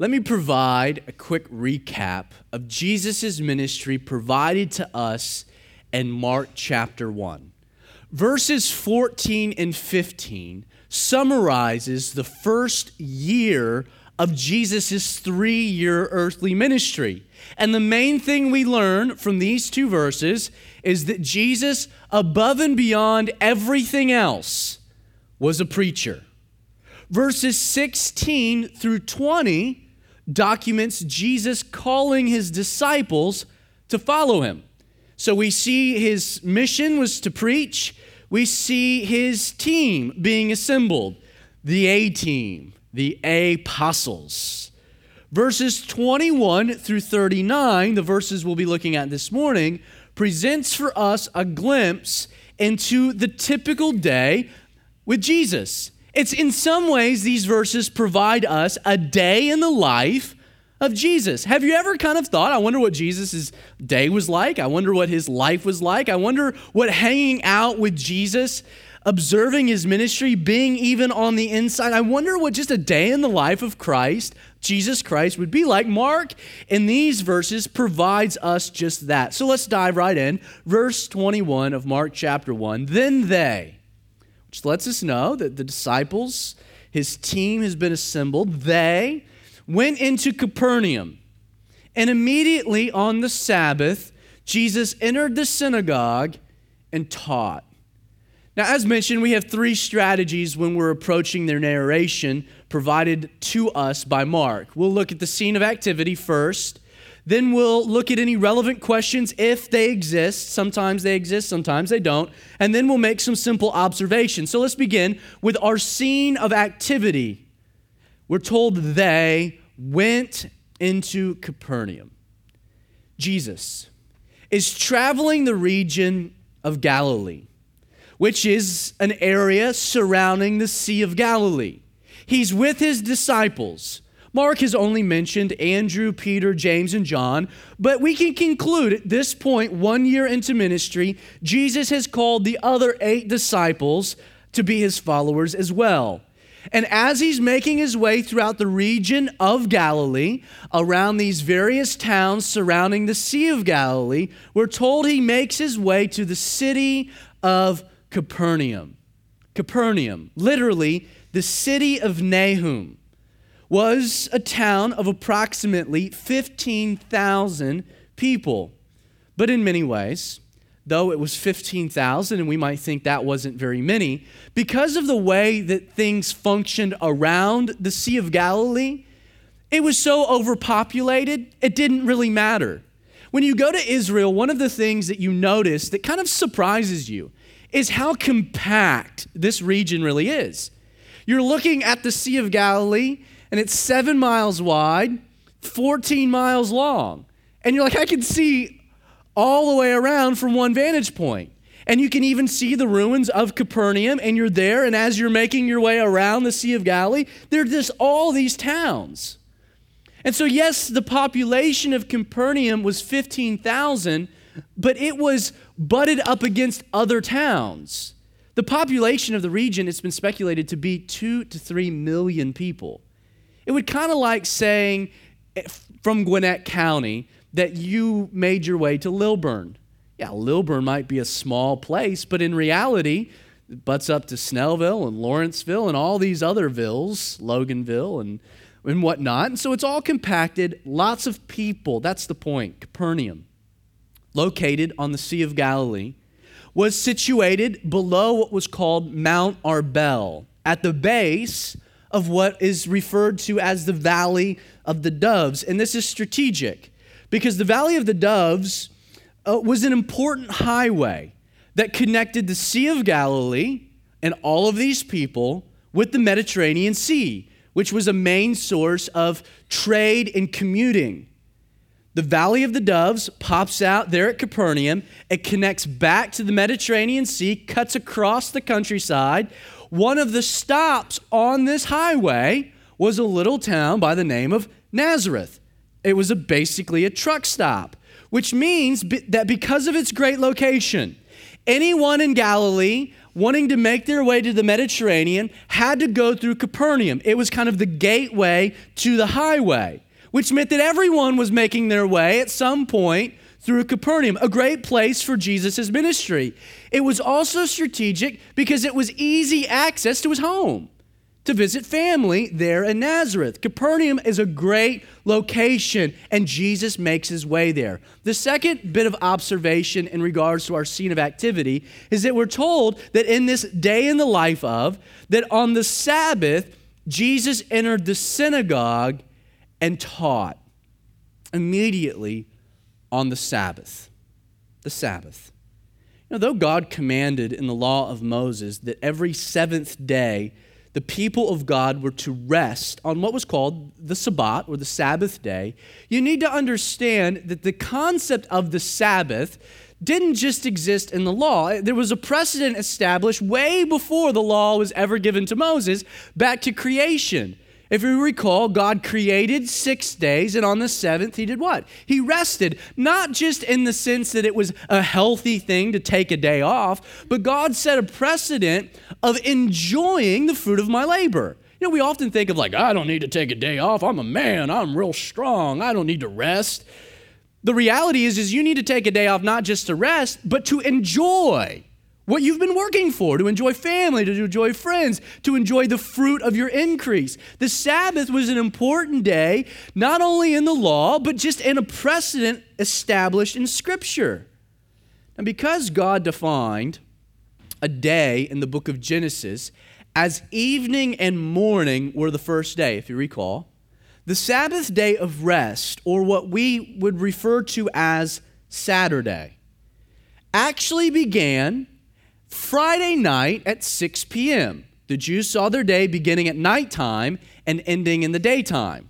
let me provide a quick recap of Jesus' ministry provided to us in Mark chapter 1. Verses 14 and 15 summarizes the first year of Jesus' three year earthly ministry. And the main thing we learn from these two verses is that Jesus, above and beyond everything else, was a preacher. Verses 16 through 20 documents Jesus calling his disciples to follow him. So we see his mission was to preach. We see his team being assembled the A team, the apostles. Verses 21 through 39, the verses we'll be looking at this morning, presents for us a glimpse into the typical day with Jesus. It's in some ways, these verses provide us a day in the life of Jesus. Have you ever kind of thought, I wonder what Jesus' day was like? I wonder what his life was like? I wonder what hanging out with Jesus, observing his ministry, being even on the inside, I wonder what just a day in the life of Christ, Jesus Christ, would be like. Mark, in these verses, provides us just that. So let's dive right in. Verse 21 of Mark chapter 1 Then they, which lets us know that the disciples, his team has been assembled. They went into Capernaum. And immediately on the Sabbath, Jesus entered the synagogue and taught. Now, as mentioned, we have three strategies when we're approaching their narration provided to us by Mark. We'll look at the scene of activity first. Then we'll look at any relevant questions if they exist. Sometimes they exist, sometimes they don't. And then we'll make some simple observations. So let's begin with our scene of activity. We're told they went into Capernaum. Jesus is traveling the region of Galilee, which is an area surrounding the Sea of Galilee. He's with his disciples Mark has only mentioned Andrew, Peter, James, and John, but we can conclude at this point, one year into ministry, Jesus has called the other eight disciples to be his followers as well. And as he's making his way throughout the region of Galilee, around these various towns surrounding the Sea of Galilee, we're told he makes his way to the city of Capernaum. Capernaum, literally, the city of Nahum was a town of approximately 15,000 people. But in many ways, though it was 15,000, and we might think that wasn't very many, because of the way that things functioned around the Sea of Galilee, it was so overpopulated, it didn't really matter. When you go to Israel, one of the things that you notice that kind of surprises you is how compact this region really is. You're looking at the Sea of Galilee, and it's seven miles wide, 14 miles long. And you're like, I can see all the way around from one vantage point. And you can even see the ruins of Capernaum, and you're there. And as you're making your way around the Sea of Galilee, there are just all these towns. And so, yes, the population of Capernaum was 15,000, but it was butted up against other towns. The population of the region, it's been speculated to be two to three million people. It would kind of like saying eh, from Gwinnett County that you made your way to Lilburn. Yeah, Lilburn might be a small place, but in reality, it butts up to Snellville and Lawrenceville and all these other villes, Loganville and, and whatnot. And so it's all compacted, lots of people. That's the point. Capernaum, located on the Sea of Galilee, was situated below what was called Mount Arbel, at the base of what is referred to as the Valley of the Doves. And this is strategic because the Valley of the Doves uh, was an important highway that connected the Sea of Galilee and all of these people with the Mediterranean Sea, which was a main source of trade and commuting. The Valley of the Doves pops out there at Capernaum. It connects back to the Mediterranean Sea, cuts across the countryside, one of the stops on this highway was a little town by the name of Nazareth. It was a, basically a truck stop, which means that because of its great location, anyone in Galilee wanting to make their way to the Mediterranean had to go through Capernaum. It was kind of the gateway to the highway, which meant that everyone was making their way at some point through Capernaum, a great place for Jesus' ministry. It was also strategic because it was easy access to his home to visit family there in Nazareth. Capernaum is a great location, and Jesus makes his way there. The second bit of observation in regards to our scene of activity is that we're told that in this day in the life of, that on the Sabbath, Jesus entered the synagogue and taught immediately on the Sabbath. The Sabbath. You know, though God commanded in the law of Moses that every seventh day, the people of God were to rest on what was called the Sabbath or the Sabbath day, you need to understand that the concept of the Sabbath didn't just exist in the law. There was a precedent established way before the law was ever given to Moses, back to creation. If you recall, God created six days, and on the seventh, He did what? He rested, not just in the sense that it was a healthy thing to take a day off, but God set a precedent of enjoying the fruit of my labor. You know, we often think of like, I don't need to take a day off. I'm a man. I'm real strong. I don't need to rest. The reality is, is you need to take a day off not just to rest, but to enjoy what you've been working for, to enjoy family, to enjoy friends, to enjoy the fruit of your increase. The Sabbath was an important day, not only in the law, but just in a precedent established in Scripture. And because God defined a day in the book of Genesis as evening and morning were the first day, if you recall, the Sabbath day of rest, or what we would refer to as Saturday, actually began Friday night at 6 p.m. The Jews saw their day beginning at nighttime and ending in the daytime.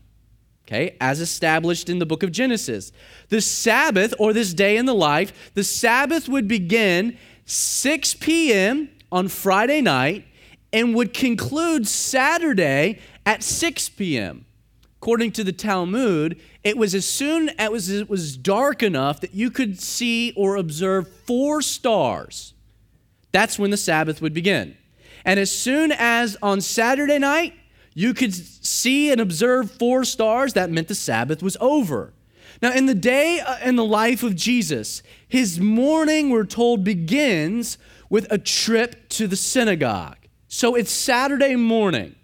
Okay, as established in the book of Genesis. The Sabbath, or this day in the life, the Sabbath would begin 6 p.m. on Friday night and would conclude Saturday at 6 p.m. According to the Talmud, it was as soon as it was dark enough that you could see or observe four stars that's when the Sabbath would begin. And as soon as on Saturday night you could see and observe four stars, that meant the Sabbath was over. Now, in the day uh, in the life of Jesus, his morning, we're told, begins with a trip to the synagogue. So it's Saturday morning.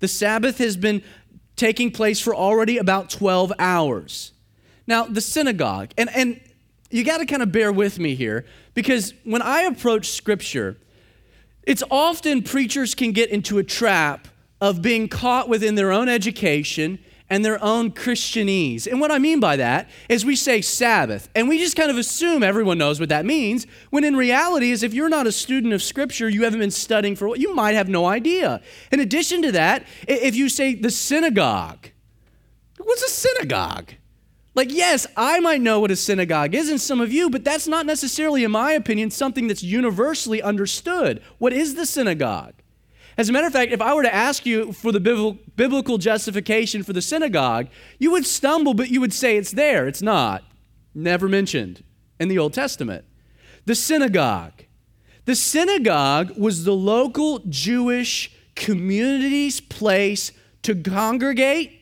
The Sabbath has been taking place for already about 12 hours. Now, the synagogue, and, and you got to kind of bear with me here because when I approach scripture, it's often preachers can get into a trap of being caught within their own education and their own Christianese. And what I mean by that is we say Sabbath, and we just kind of assume everyone knows what that means, when in reality is if you're not a student of Scripture, you haven't been studying for what, you might have no idea. In addition to that, if you say the synagogue, what's a synagogue? Like, yes, I might know what a synagogue is, and some of you, but that's not necessarily, in my opinion, something that's universally understood. What is the synagogue? As a matter of fact, if I were to ask you for the biblical justification for the synagogue, you would stumble, but you would say it's there. It's not. Never mentioned in the Old Testament. The synagogue. The synagogue was the local Jewish community's place to congregate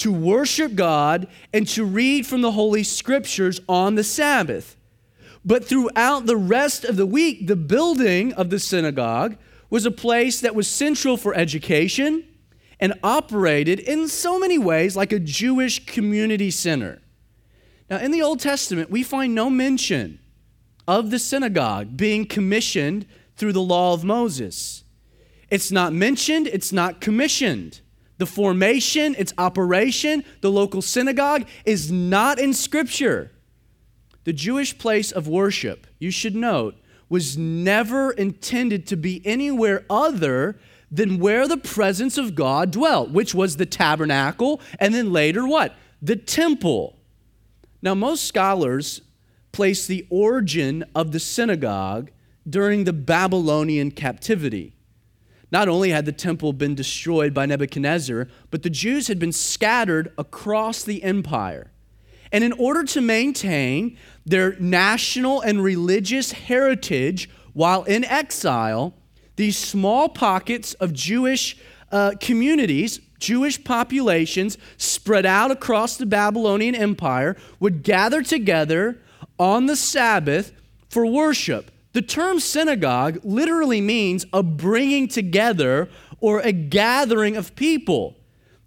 to worship God and to read from the Holy Scriptures on the Sabbath. But throughout the rest of the week, the building of the synagogue was a place that was central for education and operated in so many ways like a Jewish community center. Now, in the Old Testament, we find no mention of the synagogue being commissioned through the law of Moses. It's not mentioned, it's not commissioned. The formation, its operation, the local synagogue is not in Scripture. The Jewish place of worship, you should note, was never intended to be anywhere other than where the presence of God dwelt, which was the tabernacle, and then later what? The temple. Now, most scholars place the origin of the synagogue during the Babylonian captivity. Not only had the temple been destroyed by Nebuchadnezzar, but the Jews had been scattered across the empire. And in order to maintain their national and religious heritage while in exile, these small pockets of Jewish uh, communities, Jewish populations spread out across the Babylonian Empire, would gather together on the Sabbath for worship. The term synagogue literally means a bringing together or a gathering of people.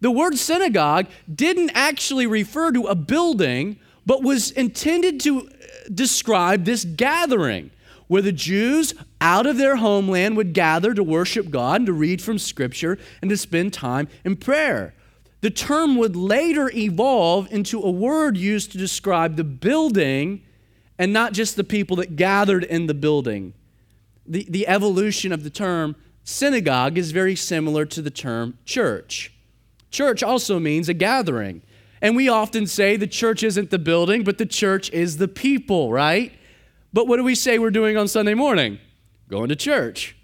The word synagogue didn't actually refer to a building, but was intended to uh, describe this gathering where the Jews out of their homeland would gather to worship God and to read from Scripture and to spend time in prayer. The term would later evolve into a word used to describe the building and not just the people that gathered in the building. The, the evolution of the term synagogue is very similar to the term church. Church also means a gathering. And we often say the church isn't the building, but the church is the people, right? But what do we say we're doing on Sunday morning? Going to church.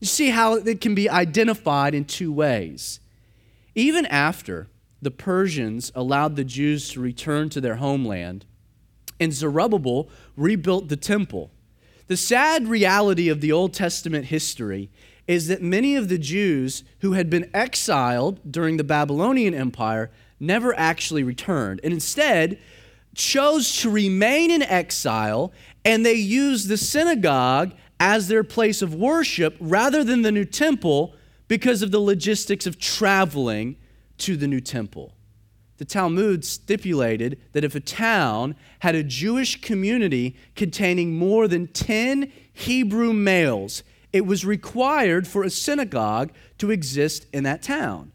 You see how it can be identified in two ways. Even after the Persians allowed the Jews to return to their homeland, and Zerubbabel rebuilt the temple. The sad reality of the Old Testament history is that many of the Jews who had been exiled during the Babylonian Empire never actually returned, and instead chose to remain in exile, and they used the synagogue as their place of worship rather than the new temple because of the logistics of traveling to the new temple. The Talmud stipulated that if a town had a Jewish community containing more than 10 Hebrew males, it was required for a synagogue to exist in that town.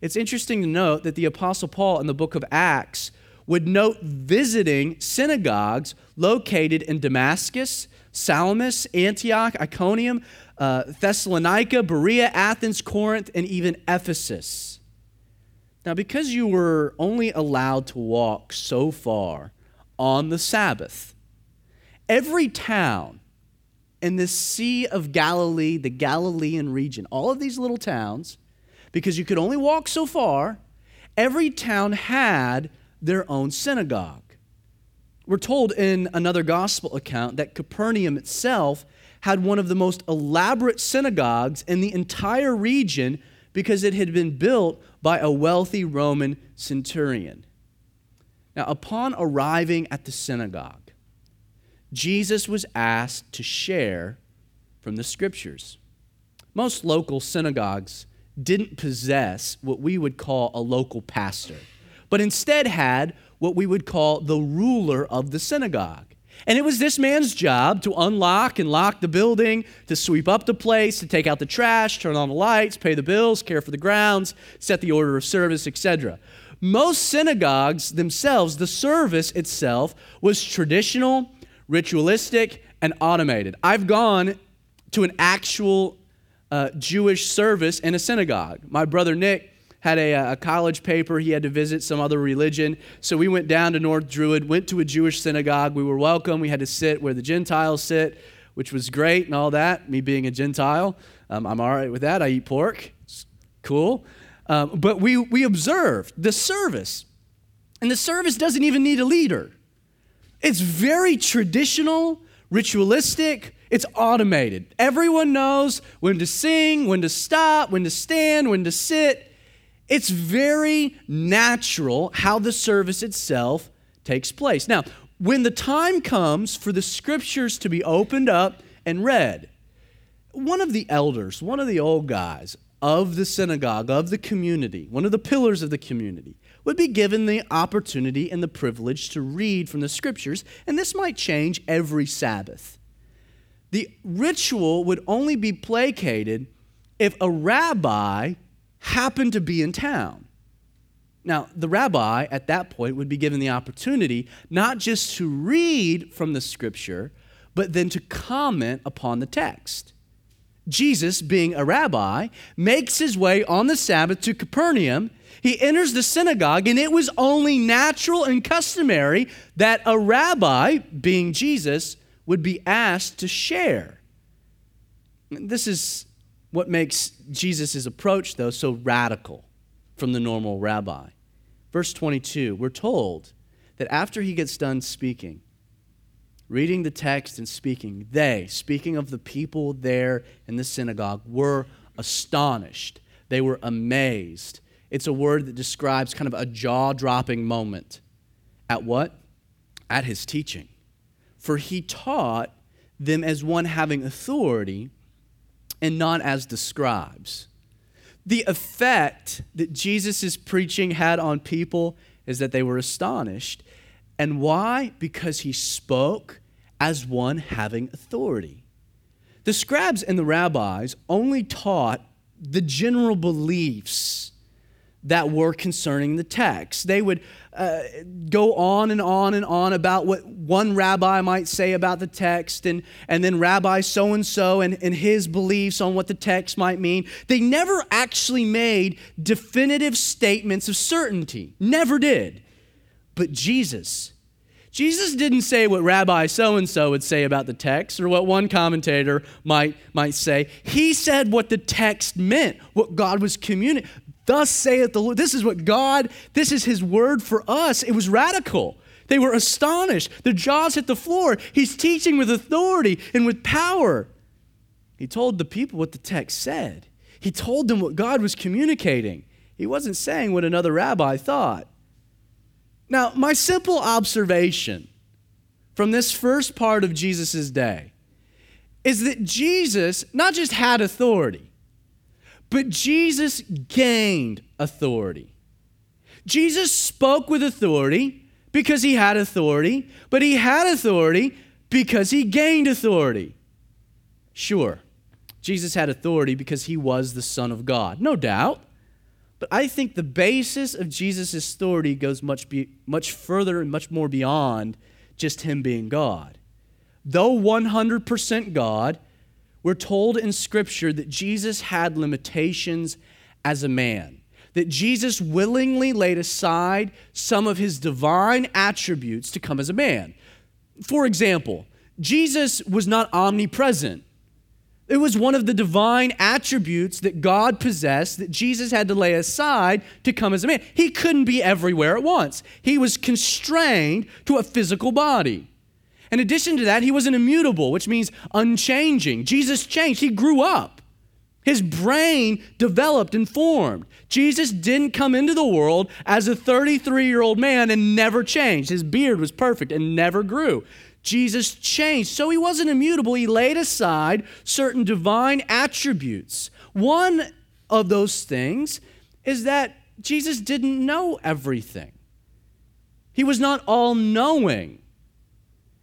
It's interesting to note that the Apostle Paul in the book of Acts would note visiting synagogues located in Damascus, Salamis, Antioch, Iconium, uh, Thessalonica, Berea, Athens, Corinth, and even Ephesus. Now, because you were only allowed to walk so far on the Sabbath, every town in the Sea of Galilee, the Galilean region, all of these little towns, because you could only walk so far, every town had their own synagogue. We're told in another gospel account that Capernaum itself had one of the most elaborate synagogues in the entire region because it had been built by a wealthy Roman centurion. Now, upon arriving at the synagogue, Jesus was asked to share from the scriptures. Most local synagogues didn't possess what we would call a local pastor, but instead had what we would call the ruler of the synagogue. And it was this man's job to unlock and lock the building, to sweep up the place, to take out the trash, turn on the lights, pay the bills, care for the grounds, set the order of service, etc. Most synagogues themselves, the service itself was traditional ritualistic, and automated. I've gone to an actual uh, Jewish service in a synagogue. My brother Nick had a, a, college paper. He had to visit some other religion. So we went down to North Druid, went to a Jewish synagogue. We were welcome. We had to sit where the Gentiles sit, which was great and all that. Me being a Gentile, um, I'm all right with that. I eat pork. It's cool. Um, but we, we observed the service. And the service doesn't even need a leader. It's very traditional, ritualistic, it's automated. Everyone knows when to sing, when to stop, when to stand, when to sit. It's very natural how the service itself takes place. Now, when the time comes for the scriptures to be opened up and read, one of the elders, one of the old guys of the synagogue, of the community, one of the pillars of the community, would be given the opportunity and the privilege to read from the scriptures, and this might change every Sabbath. The ritual would only be placated if a rabbi happened to be in town. Now, the rabbi at that point would be given the opportunity not just to read from the scripture, but then to comment upon the text. Jesus, being a rabbi, makes his way on the Sabbath to Capernaum he enters the synagogue, and it was only natural and customary that a rabbi, being Jesus, would be asked to share. This is what makes Jesus' approach, though, so radical from the normal rabbi. Verse 22, we're told that after he gets done speaking, reading the text and speaking. They, speaking of the people there in the synagogue, were astonished. They were amazed. It's a word that describes kind of a jaw dropping moment. At what? At his teaching. For he taught them as one having authority and not as the scribes. The effect that Jesus' preaching had on people is that they were astonished. And why? Because he spoke as one having authority. The scribes and the rabbis only taught the general beliefs that were concerning the text. They would uh, go on and on and on about what one rabbi might say about the text, and, and then Rabbi so and so and his beliefs on what the text might mean. They never actually made definitive statements of certainty, never did. But Jesus, Jesus didn't say what Rabbi so and so would say about the text or what one commentator might, might say. He said what the text meant, what God was communicating. Thus saith the Lord. This is what God, this is His word for us. It was radical. They were astonished. Their jaws hit the floor. He's teaching with authority and with power. He told the people what the text said, he told them what God was communicating. He wasn't saying what another rabbi thought. Now, my simple observation from this first part of Jesus' day is that Jesus not just had authority, but Jesus gained authority. Jesus spoke with authority because he had authority, but he had authority because he gained authority. Sure, Jesus had authority because he was the Son of God, no doubt. But I think the basis of Jesus' authority goes much, be, much further and much more beyond just him being God. Though 100% God, we're told in Scripture that Jesus had limitations as a man, that Jesus willingly laid aside some of his divine attributes to come as a man. For example, Jesus was not omnipresent. It was one of the divine attributes that God possessed that Jesus had to lay aside to come as a man. He couldn't be everywhere at once, he was constrained to a physical body. In addition to that, he was an immutable, which means unchanging. Jesus changed, he grew up. His brain developed and formed. Jesus didn't come into the world as a 33 year old man and never changed. His beard was perfect and never grew. Jesus changed. So he wasn't immutable. He laid aside certain divine attributes. One of those things is that Jesus didn't know everything, he was not all knowing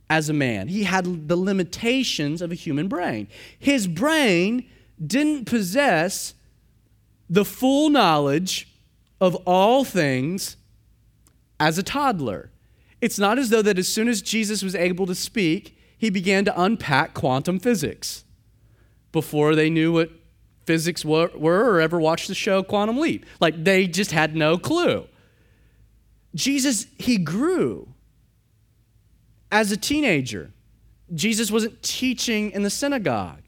as a man. He had the limitations of a human brain. His brain didn't possess the full knowledge of all things as a toddler. It's not as though that as soon as Jesus was able to speak, he began to unpack quantum physics before they knew what physics were, or ever watched the show Quantum Leap. Like they just had no clue. Jesus, he grew as a teenager. Jesus wasn't teaching in the synagogue.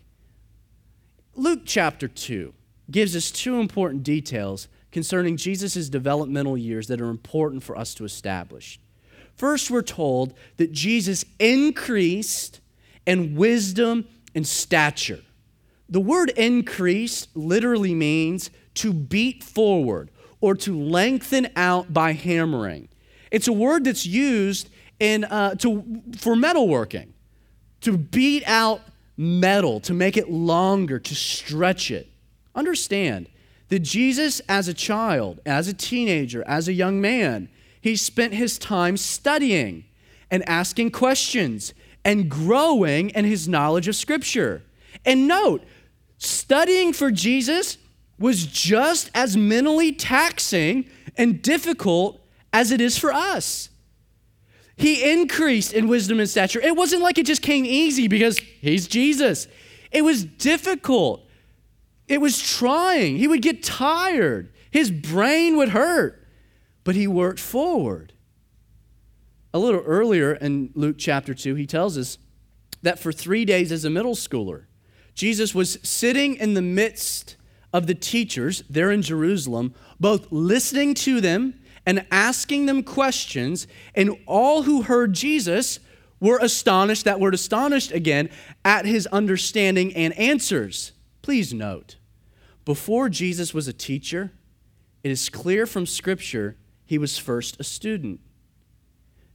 Luke chapter 2 gives us two important details concerning Jesus' developmental years that are important for us to establish. First, we're told that Jesus increased in wisdom and stature. The word increased literally means to beat forward or to lengthen out by hammering. It's a word that's used in, uh, to, for metalworking, to beat out metal, to make it longer, to stretch it. Understand that Jesus, as a child, as a teenager, as a young man, he spent his time studying and asking questions and growing in his knowledge of Scripture. And note, studying for Jesus was just as mentally taxing and difficult as it is for us. He increased in wisdom and stature. It wasn't like it just came easy because he's Jesus. It was difficult. It was trying. He would get tired. His brain would hurt, but he worked forward. A little earlier in Luke chapter 2, he tells us that for three days as a middle schooler, Jesus was sitting in the midst of the teachers there in Jerusalem, both listening to them and asking them questions, and all who heard Jesus were astonished, that word astonished again, at his understanding and answers. Please note, before Jesus was a teacher, it is clear from Scripture he was first a student.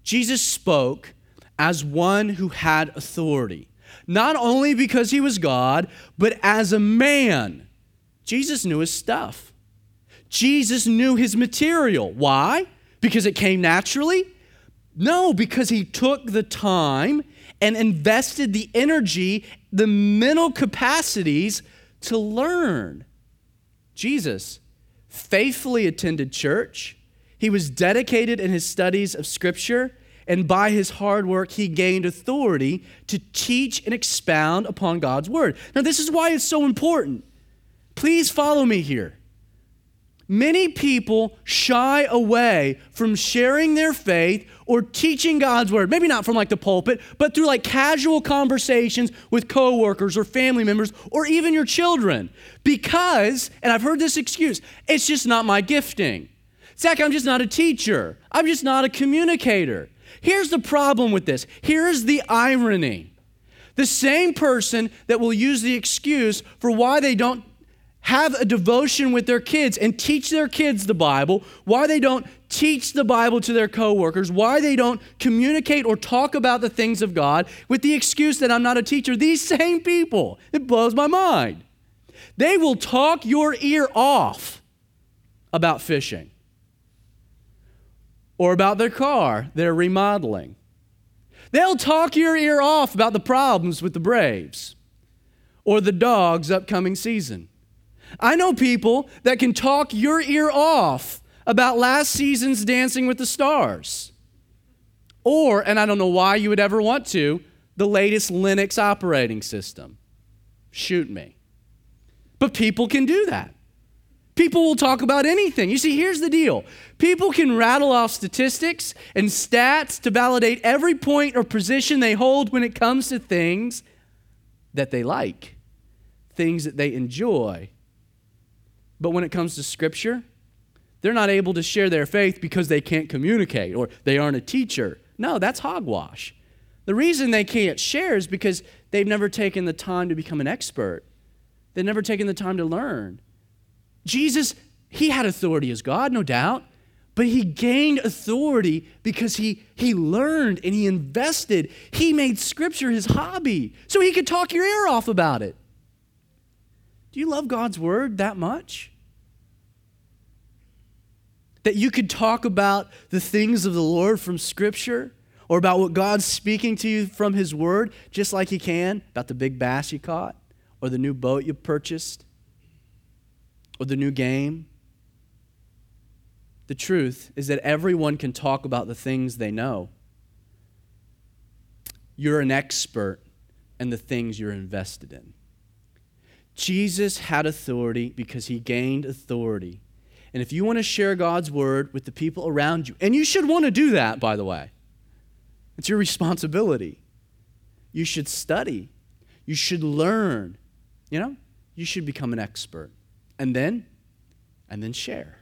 Jesus spoke as one who had authority, not only because he was God, but as a man. Jesus knew his stuff. Jesus knew his material. Why? Because it came naturally? No, because he took the time and invested the energy, the mental capacities to learn. Jesus faithfully attended church. He was dedicated in his studies of Scripture, and by his hard work, he gained authority to teach and expound upon God's Word. Now, this is why it's so important. Please follow me here. Many people shy away from sharing their faith or teaching God's word. Maybe not from like the pulpit, but through like casual conversations with coworkers or family members or even your children. Because, and I've heard this excuse, it's just not my gifting. Zach, I'm just not a teacher. I'm just not a communicator. Here's the problem with this. Here's the irony. The same person that will use the excuse for why they don't have a devotion with their kids and teach their kids the Bible, why they don't teach the Bible to their coworkers, why they don't communicate or talk about the things of God with the excuse that I'm not a teacher. These same people, it blows my mind. They will talk your ear off about fishing or about their car they're remodeling. They'll talk your ear off about the problems with the Braves or the Dawgs' upcoming season. I know people that can talk your ear off about last season's Dancing with the Stars. Or, and I don't know why you would ever want to, the latest Linux operating system. Shoot me. But people can do that. People will talk about anything. You see, here's the deal people can rattle off statistics and stats to validate every point or position they hold when it comes to things that they like, things that they enjoy, but when it comes to Scripture, they're not able to share their faith because they can't communicate or they aren't a teacher. No, that's hogwash. The reason they can't share is because they've never taken the time to become an expert, they've never taken the time to learn. Jesus, he had authority as God, no doubt, but he gained authority because he, he learned and he invested. He made Scripture his hobby so he could talk your ear off about it. Do you love God's word that much? That you could talk about the things of the Lord from Scripture or about what God's speaking to you from His word, just like you can about the big bass you caught or the new boat you purchased or the new game. The truth is that everyone can talk about the things they know. You're an expert in the things you're invested in. Jesus had authority because he gained authority. And if you want to share God's word with the people around you, and you should want to do that, by the way, it's your responsibility. You should study, you should learn, you know, you should become an expert. And then, and then share.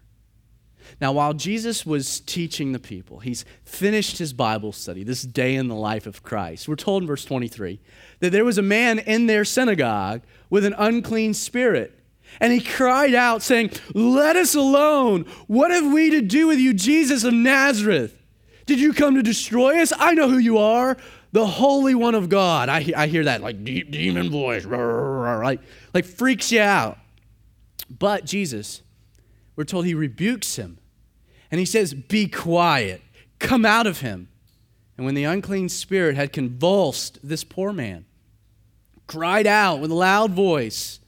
Now, while Jesus was teaching the people, he's finished his Bible study, this day in the life of Christ. We're told in verse 23 that there was a man in their synagogue with an unclean spirit. And he cried out, saying, Let us alone. What have we to do with you, Jesus of Nazareth? Did you come to destroy us? I know who you are, the Holy One of God. I, I hear that like deep demon voice, like, like freaks you out. But Jesus, we're told he rebukes him. And he says, Be quiet, come out of him. And when the unclean spirit had convulsed this poor man, cried out with a loud voice,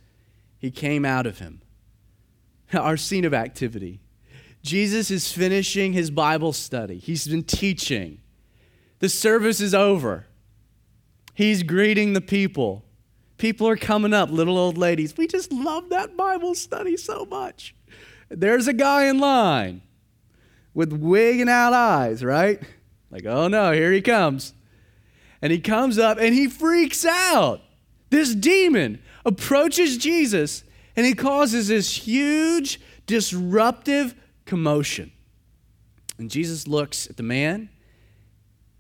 he came out of him. Our scene of activity. Jesus is finishing his Bible study, he's been teaching. The service is over. He's greeting the people. People are coming up, little old ladies. We just love that Bible study so much. There's a guy in line with wigging out eyes, right? Like, oh no, here he comes. And he comes up and he freaks out. This demon approaches Jesus and he causes this huge, disruptive commotion. And Jesus looks at the man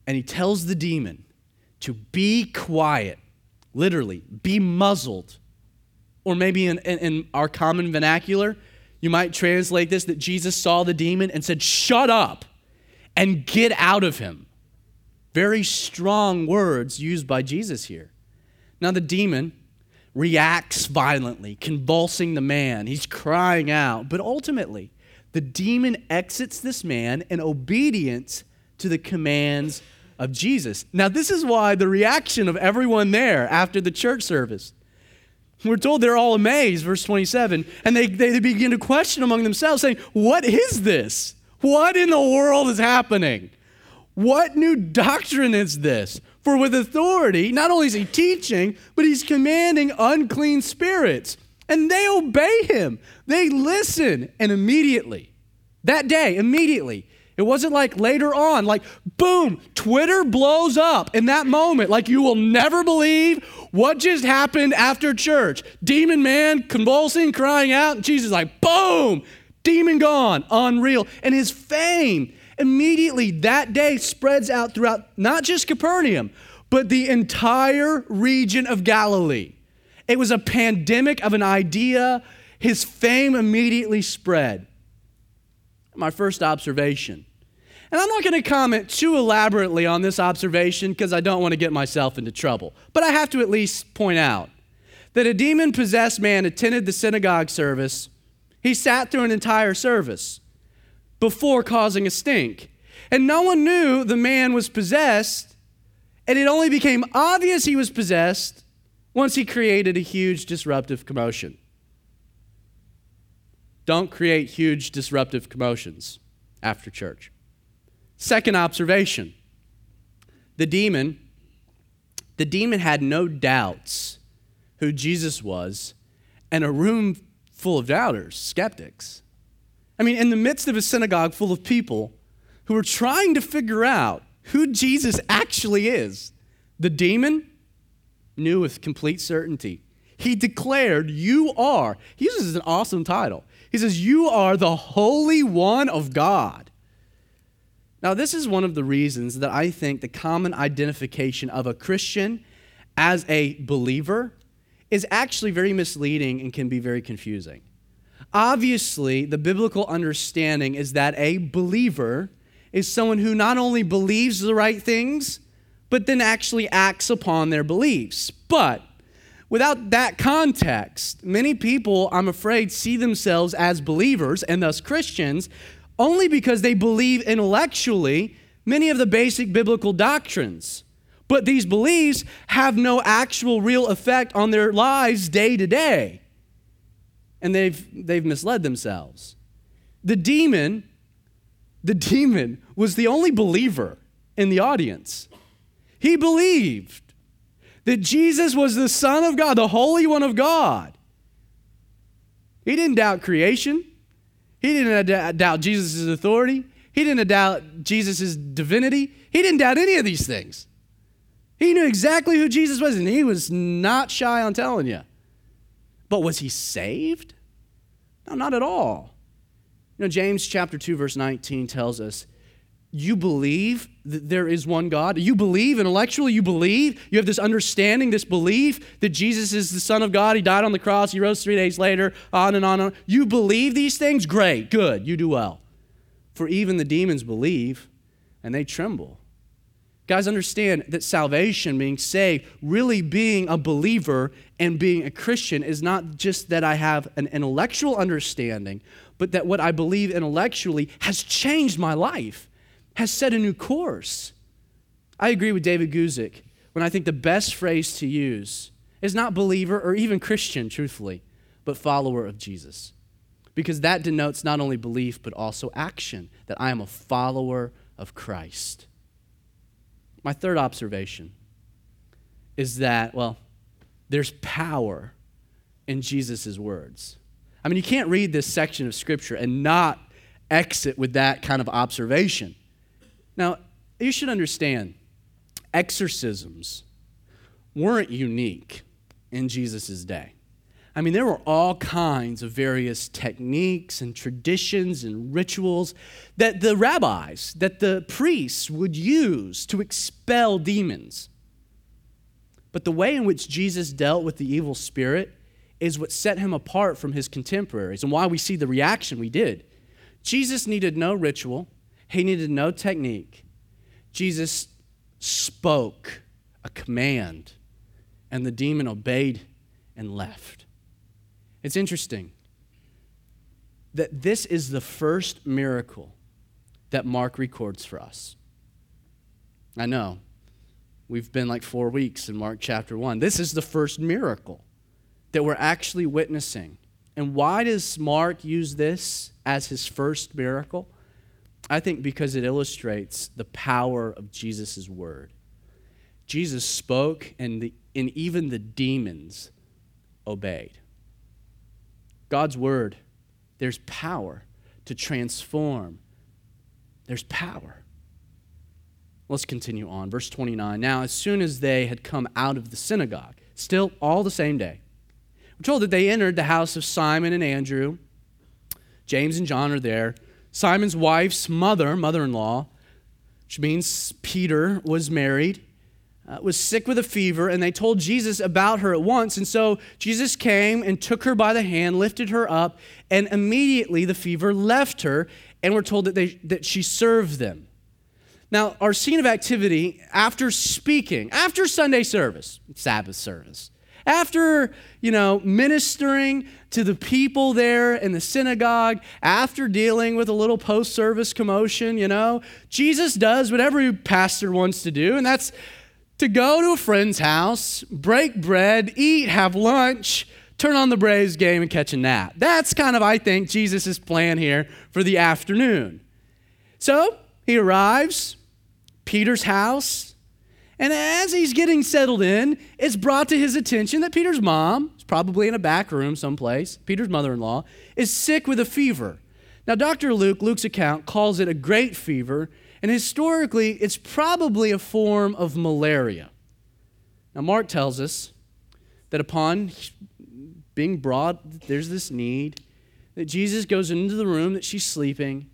and he tells the demon, to be quiet, literally, be muzzled. Or maybe in, in, in, our common vernacular, you might translate this that Jesus saw the demon and said, Shut up and get out of him. Very strong words used by Jesus here. Now, the demon reacts violently, convulsing the man. He's crying out. But ultimately, the demon exits this man in obedience to the commands of Jesus. Now, this is why the reaction of everyone there after the church service. We're told they're all amazed, verse 27, and they, they begin to question among themselves, saying, What is this? What in the world is happening? What new doctrine is this? For with authority, not only is he teaching, but he's commanding unclean spirits. And they obey him. They listen. And immediately, that day, immediately, it wasn't like later on, like boom, Twitter blows up in that moment. Like you will never believe what just happened after church. Demon man convulsing, crying out. And Jesus like, boom, demon gone, unreal. And his fame immediately that day spreads out throughout not just Capernaum, but the entire region of Galilee. It was a pandemic of an idea. His fame immediately spread. My first observation. And I'm not going to comment too elaborately on this observation because I don't want to get myself into trouble. But I have to at least point out that a demon possessed man attended the synagogue service. He sat through an entire service before causing a stink. And no one knew the man was possessed, and it only became obvious he was possessed once he created a huge disruptive commotion. Don't create huge disruptive commotions after church. Second observation the demon the demon had no doubts who Jesus was and a room full of doubters, skeptics. I mean, in the midst of a synagogue full of people who were trying to figure out who Jesus actually is, the demon knew with complete certainty. He declared, You are, he uses an awesome title. He says, You are the Holy One of God. Now, this is one of the reasons that I think the common identification of a Christian as a believer is actually very misleading and can be very confusing. Obviously, the biblical understanding is that a believer is someone who not only believes the right things, but then actually acts upon their beliefs. But without that context, many people, I'm afraid, see themselves as believers and thus Christians only because they believe intellectually many of the basic biblical doctrines. But these beliefs have no actual real effect on their lives day to day and they've, they've misled themselves. The demon, the demon was the only believer in the audience. He believed that Jesus was the Son of God, the Holy One of God. He didn't doubt creation. He didn't doubt Jesus' authority. He didn't doubt Jesus' divinity. He didn't doubt any of these things. He knew exactly who Jesus was, and he was not shy on telling you. But was he saved? No, not at all. You know, James chapter 2, verse 19 tells us you believe there is one God. You believe intellectually, you believe, you have this understanding, this belief that Jesus is the Son of God. He died on the cross, he rose three days later, on and on and on. You believe these things? Great, good, you do well. For even the demons believe and they tremble. Guys, understand that salvation, being saved, really being a believer and being a Christian is not just that I have an intellectual understanding, but that what I believe intellectually has changed my life, has set a new course. I agree with David Guzik when I think the best phrase to use is not believer or even Christian, truthfully, but follower of Jesus. Because that denotes not only belief, but also action, that I am a follower of Christ. My third observation is that, well, there's power in Jesus' words. I mean, you can't read this section of Scripture and not exit with that kind of observation. Now, you should understand exorcisms weren't unique in Jesus' day. I mean, there were all kinds of various techniques and traditions and rituals that the rabbis, that the priests would use to expel demons. But the way in which Jesus dealt with the evil spirit is what set him apart from his contemporaries and why we see the reaction we did. Jesus needed no ritual, he needed no technique. Jesus spoke a command, and the demon obeyed and left. It's interesting that this is the first miracle that Mark records for us. I know. We've been like four weeks in Mark chapter 1. This is the first miracle that we're actually witnessing. And why does Mark use this as his first miracle? I think because it illustrates the power of Jesus' word. Jesus spoke, and, the, and even the demons obeyed. God's word, there's power to transform, there's power. Let's continue on. Verse 29. Now, as soon as they had come out of the synagogue, still all the same day, we're told that they entered the house of Simon and Andrew. James and John are there. Simon's wife's mother, mother in law, which means Peter, was married, uh, was sick with a fever, and they told Jesus about her at once. And so Jesus came and took her by the hand, lifted her up, and immediately the fever left her, and we're told that, they, that she served them. Now, our scene of activity after speaking, after Sunday service, Sabbath service, after, you know, ministering to the people there in the synagogue, after dealing with a little post service commotion, you know, Jesus does what every pastor wants to do, and that's to go to a friend's house, break bread, eat, have lunch, turn on the Braves game, and catch a nap. That's kind of, I think, Jesus' plan here for the afternoon. So he arrives, Peter's house, and as he's getting settled in, it's brought to his attention that Peter's mom, is probably in a back room someplace, Peter's mother in law, is sick with a fever. Now, Dr. Luke, Luke's account, calls it a great fever, and historically, it's probably a form of malaria. Now, Mark tells us that upon being brought, there's this need, that Jesus goes into the room that she's sleeping.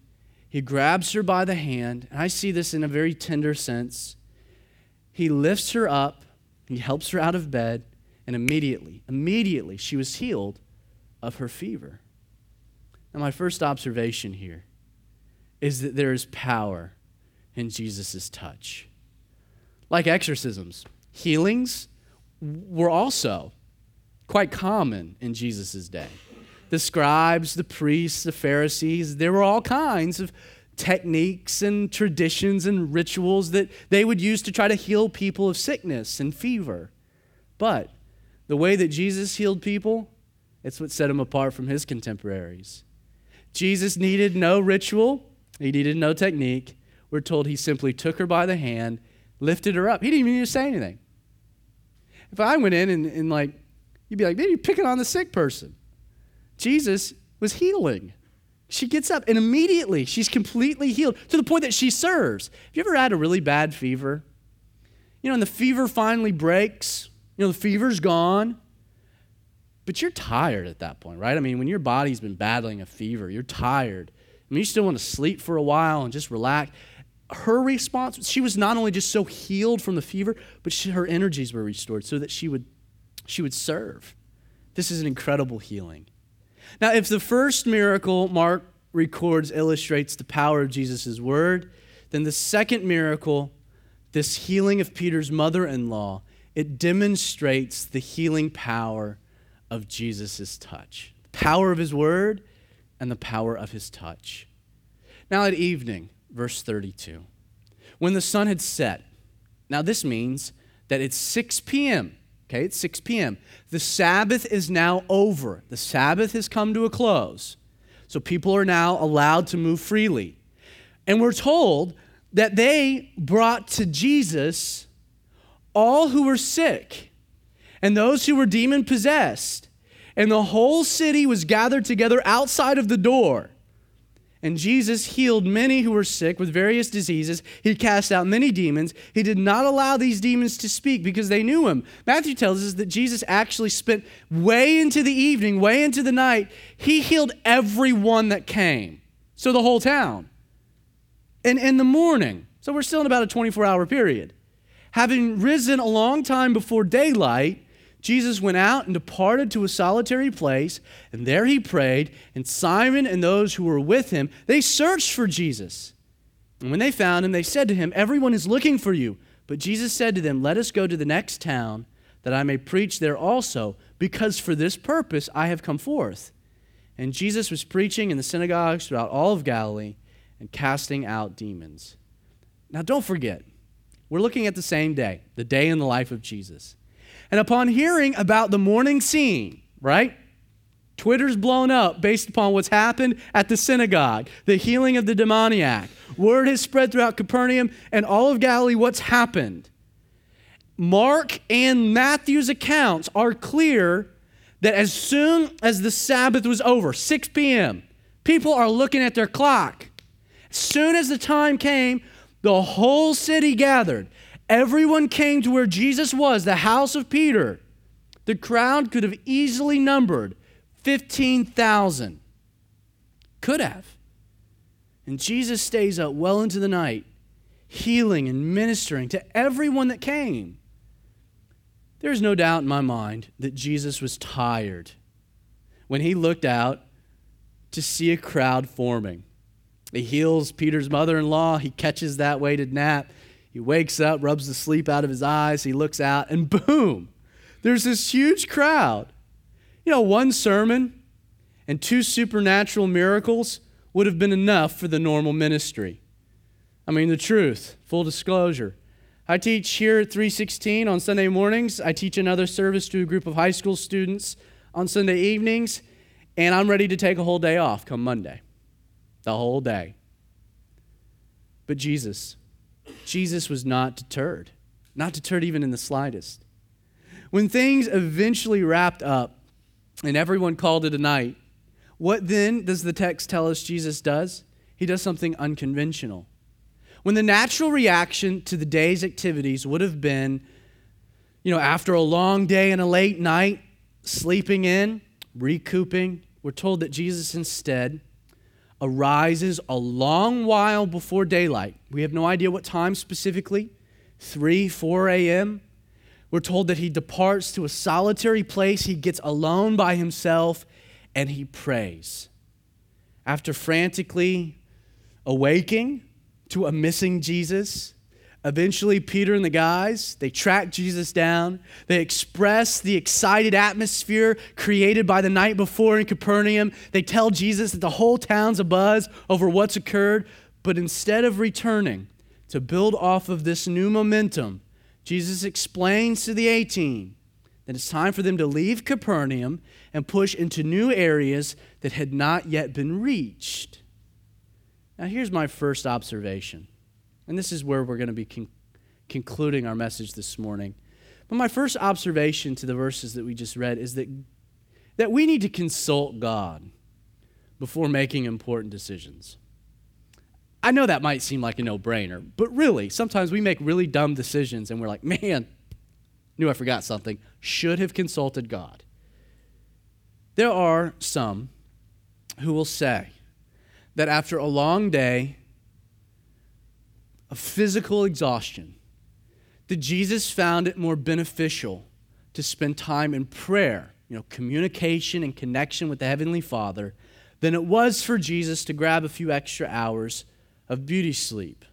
He grabs her by the hand, and I see this in a very tender sense. He lifts her up, he helps her out of bed, and immediately, immediately, she was healed of her fever. Now, my first observation here is that there is power in Jesus' touch. Like exorcisms, healings were also quite common in Jesus' day. The scribes, the priests, the Pharisees, there were all kinds of techniques and traditions and rituals that they would use to try to heal people of sickness and fever. But the way that Jesus healed people, it's what set him apart from his contemporaries. Jesus needed no ritual, he needed no technique. We're told he simply took her by the hand, lifted her up. He didn't even need to say anything. If I went in and, and like, you'd be like, man, you're picking on the sick person. Jesus was healing. She gets up and immediately she's completely healed to the point that she serves. Have you ever had a really bad fever? You know, and the fever finally breaks, you know, the fever's gone, but you're tired at that point, right? I mean, when your body's been battling a fever, you're tired. I mean, you still want to sleep for a while and just relax. Her response, she was not only just so healed from the fever, but she, her energies were restored so that she would, she would serve. This is an incredible healing. Now, if the first miracle Mark records illustrates the power of Jesus' word, then the second miracle, this healing of Peter's mother in law, it demonstrates the healing power of Jesus' touch. The power of his word and the power of his touch. Now, at evening, verse 32, when the sun had set, now this means that it's 6 p.m. Okay, it's 6 p.m. The Sabbath is now over. The Sabbath has come to a close. So people are now allowed to move freely. And we're told that they brought to Jesus all who were sick and those who were demon possessed. And the whole city was gathered together outside of the door. And Jesus healed many who were sick with various diseases. He cast out many demons. He did not allow these demons to speak because they knew him. Matthew tells us that Jesus actually spent way into the evening, way into the night. He healed everyone that came. So the whole town. And in the morning, so we're still in about a 24 hour period. Having risen a long time before daylight, Jesus went out and departed to a solitary place, and there he prayed, and Simon and those who were with him, they searched for Jesus. And when they found him, they said to him, Everyone is looking for you. But Jesus said to them, Let us go to the next town, that I may preach there also, because for this purpose I have come forth. And Jesus was preaching in the synagogues throughout all of Galilee and casting out demons. Now, don't forget, we're looking at the same day, the day in the life of Jesus. And upon hearing about the morning scene, right? Twitter's blown up based upon what's happened at the synagogue, the healing of the demoniac. Word has spread throughout Capernaum and all of Galilee what's happened. Mark and Matthew's accounts are clear that as soon as the Sabbath was over, 6 p.m., people are looking at their clock. As soon as the time came, the whole city gathered. Everyone came to where Jesus was, the house of Peter. The crowd could have easily numbered 15,000. Could have. And Jesus stays up well into the night, healing and ministering to everyone that came. There's no doubt in my mind that Jesus was tired when he looked out to see a crowd forming. He heals Peter's mother in law. He catches that weighted nap. He wakes up, rubs the sleep out of his eyes. He looks out, and boom, there's this huge crowd. You know, one sermon and two supernatural miracles would have been enough for the normal ministry. I mean, the truth, full disclosure. I teach here at 316 on Sunday mornings. I teach another service to a group of high school students on Sunday evenings, and I'm ready to take a whole day off come Monday. The whole day. But Jesus, Jesus was not deterred, not deterred even in the slightest. When things eventually wrapped up and everyone called it a night, what then does the text tell us Jesus does? He does something unconventional. When the natural reaction to the day's activities would have been, you know, after a long day and a late night, sleeping in, recouping, we're told that Jesus instead arises a long while before daylight. We have no idea what time specifically 3, 4 a.m. We're told that he departs to a solitary place. He gets alone by himself and he prays. After frantically awaking, to a missing Jesus. Eventually, Peter and the guys, they track Jesus down. They express the excited atmosphere created by the night before in Capernaum. They tell Jesus that the whole town's abuzz over what's occurred. But instead of returning to build off of this new momentum, Jesus explains to the 18 that it's time for them to leave Capernaum and push into new areas that had not yet been reached. Now, here's my first observation, and this is where we're going to be con- concluding our message this morning. But my first observation to the verses that we just read is that, that we need to consult God before making important decisions. I know that might seem like a no brainer, but really, sometimes we make really dumb decisions and we're like, man, knew I forgot something, should have consulted God. There are some who will say, that after a long day of physical exhaustion, that Jesus found it more beneficial to spend time in prayer, you know, communication and connection with the Heavenly Father, than it was for Jesus to grab a few extra hours of beauty sleep.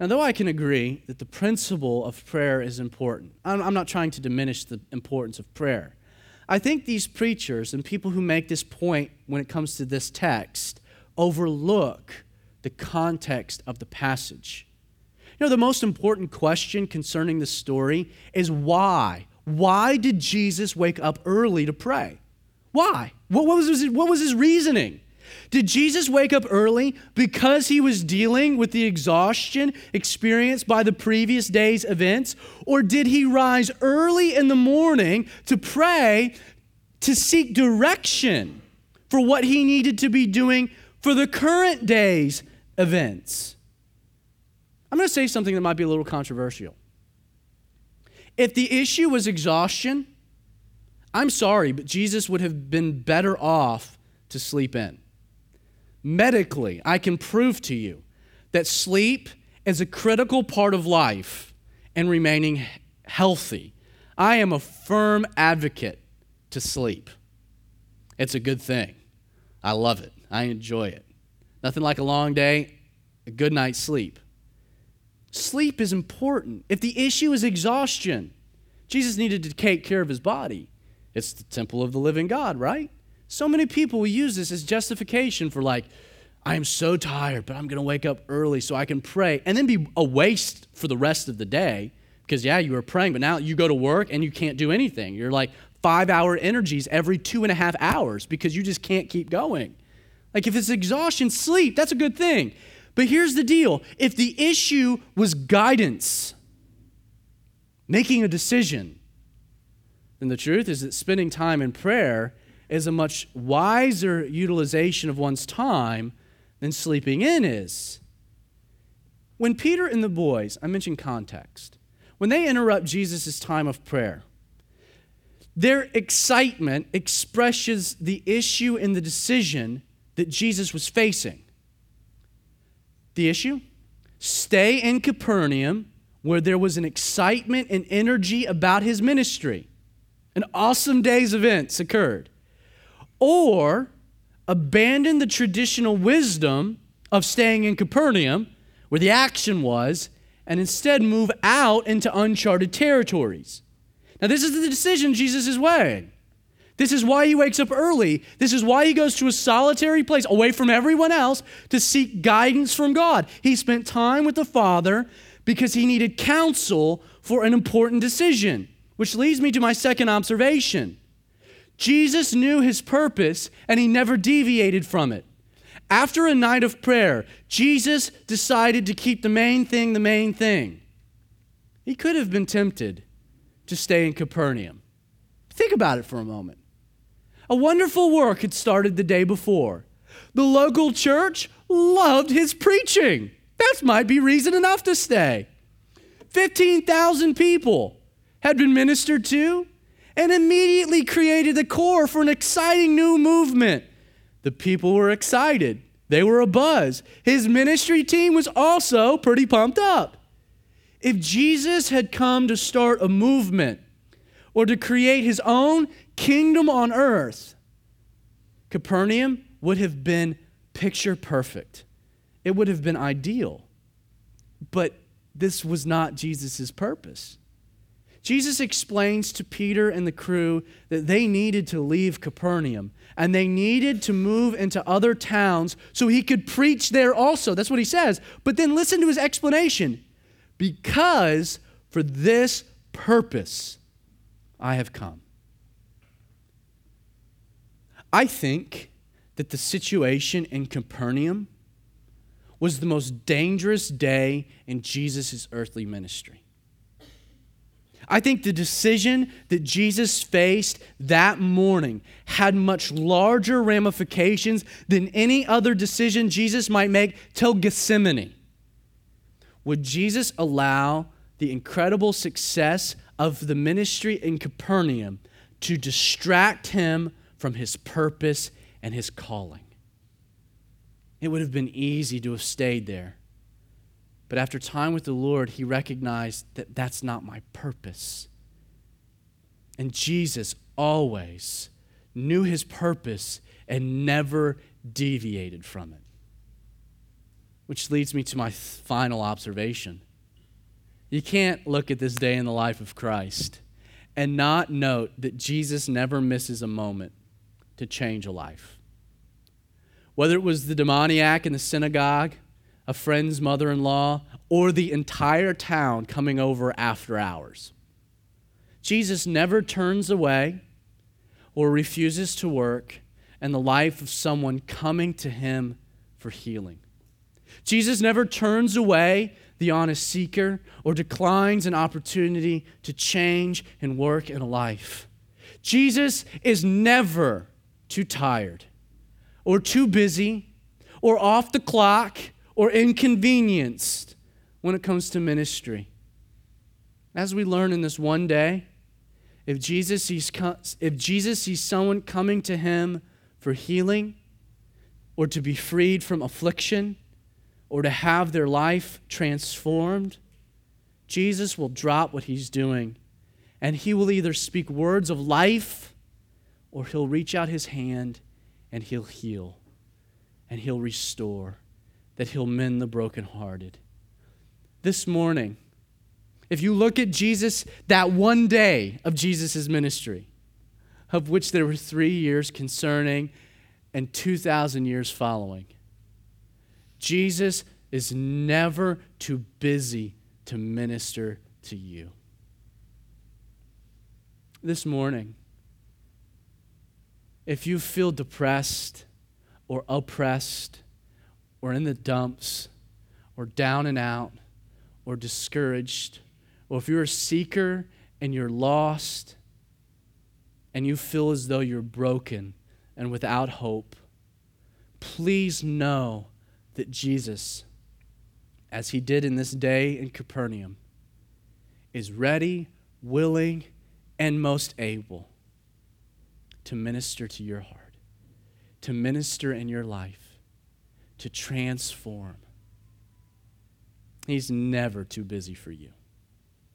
Now, though I can agree that the principle of prayer is important, I'm, I'm not trying to diminish the importance of prayer. I think these preachers and people who make this point when it comes to this text overlook the context of the passage. You know, the most important question concerning the story is why? Why did Jesus wake up early to pray? Why? What, was, his, what was his reasoning? Did Jesus wake up early because he was dealing with the exhaustion experienced by the previous day's events? Or did he rise early in the morning to pray to seek direction for what he needed to be doing for the current day's events. I'm going to say something that might be a little controversial. If the issue was exhaustion, I'm sorry, but Jesus would have been better off to sleep in. Medically, I can prove to you that sleep is a critical part of life and remaining healthy. I am a firm advocate to sleep. It's a good thing. I love it. I enjoy it. Nothing like a long day, a good night's sleep. Sleep is important. If the issue is exhaustion, Jesus needed to take care of his body. It's the temple of the living God, right? So many people will use this as justification for, like, I am so tired, but I'm going to wake up early so I can pray and then be a waste for the rest of the day. Because, yeah, you were praying, but now you go to work and you can't do anything. You're like five hour energies every two and a half hours because you just can't keep going. Like, if it's exhaustion, sleep, that's a good thing. But here's the deal if the issue was guidance, making a decision, then the truth is that spending time in prayer is a much wiser utilization of one's time than sleeping in is. When Peter and the boys, I mentioned context, when they interrupt Jesus' time of prayer, their excitement expresses the issue and the decision that Jesus was facing. The issue? Stay in Capernaum where there was an excitement and energy about his ministry. An awesome day's events occurred. Or abandon the traditional wisdom of staying in Capernaum, where the action was, and instead move out into uncharted territories. Now, this is the decision Jesus is weighing. This is why he wakes up early. This is why he goes to a solitary place away from everyone else to seek guidance from God. He spent time with the Father because he needed counsel for an important decision, which leads me to my second observation. Jesus knew his purpose and he never deviated from it. After a night of prayer, Jesus decided to keep the main thing the main thing. He could have been tempted to stay in Capernaum. Think about it for a moment. A wonderful work had started the day before. The local church loved his preaching. That might be reason enough to stay. 15,000 people had been ministered to and immediately created the core for an exciting new movement. The people were excited, they were a buzz. His ministry team was also pretty pumped up. If Jesus had come to start a movement or to create his own kingdom on earth, Capernaum would have been picture perfect. It would have been ideal. But this was not Jesus' purpose. Jesus explains to Peter and the crew that they needed to leave Capernaum and they needed to move into other towns so he could preach there also. That's what he says. But then listen to his explanation because for this purpose I have come. I think that the situation in Capernaum was the most dangerous day in Jesus' earthly ministry. I think the decision that Jesus faced that morning had much larger ramifications than any other decision Jesus might make till Gethsemane. Would Jesus allow the incredible success of the ministry in Capernaum to distract him from his purpose and his calling? It would have been easy to have stayed there but after time with the Lord, he recognized that that's not my purpose. And Jesus always knew his purpose and never deviated from it. Which leads me to my final observation. You can't look at this day in the life of Christ and not note that Jesus never misses a moment to change a life. Whether it was the demoniac in the synagogue, a friend's mother in law, or the entire town coming over after hours. Jesus never turns away or refuses to work in the life of someone coming to him for healing. Jesus never turns away the honest seeker or declines an opportunity to change and work in a life. Jesus is never too tired or too busy or off the clock or inconvenienced when it comes to ministry. As we learn in this one day, if Jesus sees, if Jesus sees someone coming to him for healing or to be freed from affliction or to have their life transformed, Jesus will drop what he's doing and he will either speak words of life or he'll reach out his hand and he'll heal and he'll restore, that he'll mend the brokenhearted. This morning, if you look at Jesus, that one day of Jesus' ministry, of which there were three years concerning and 2,000 years following, Jesus is never too busy to minister to you. This morning, if you feel depressed or oppressed or in the dumps or down and out or discouraged, or if you're a seeker and you're lost and you feel as though you're broken and without hope, please know that Jesus, as he did in this day in Capernaum, is ready, willing, and most able to minister to your heart, to minister in your life, to transform. He's never too busy for you.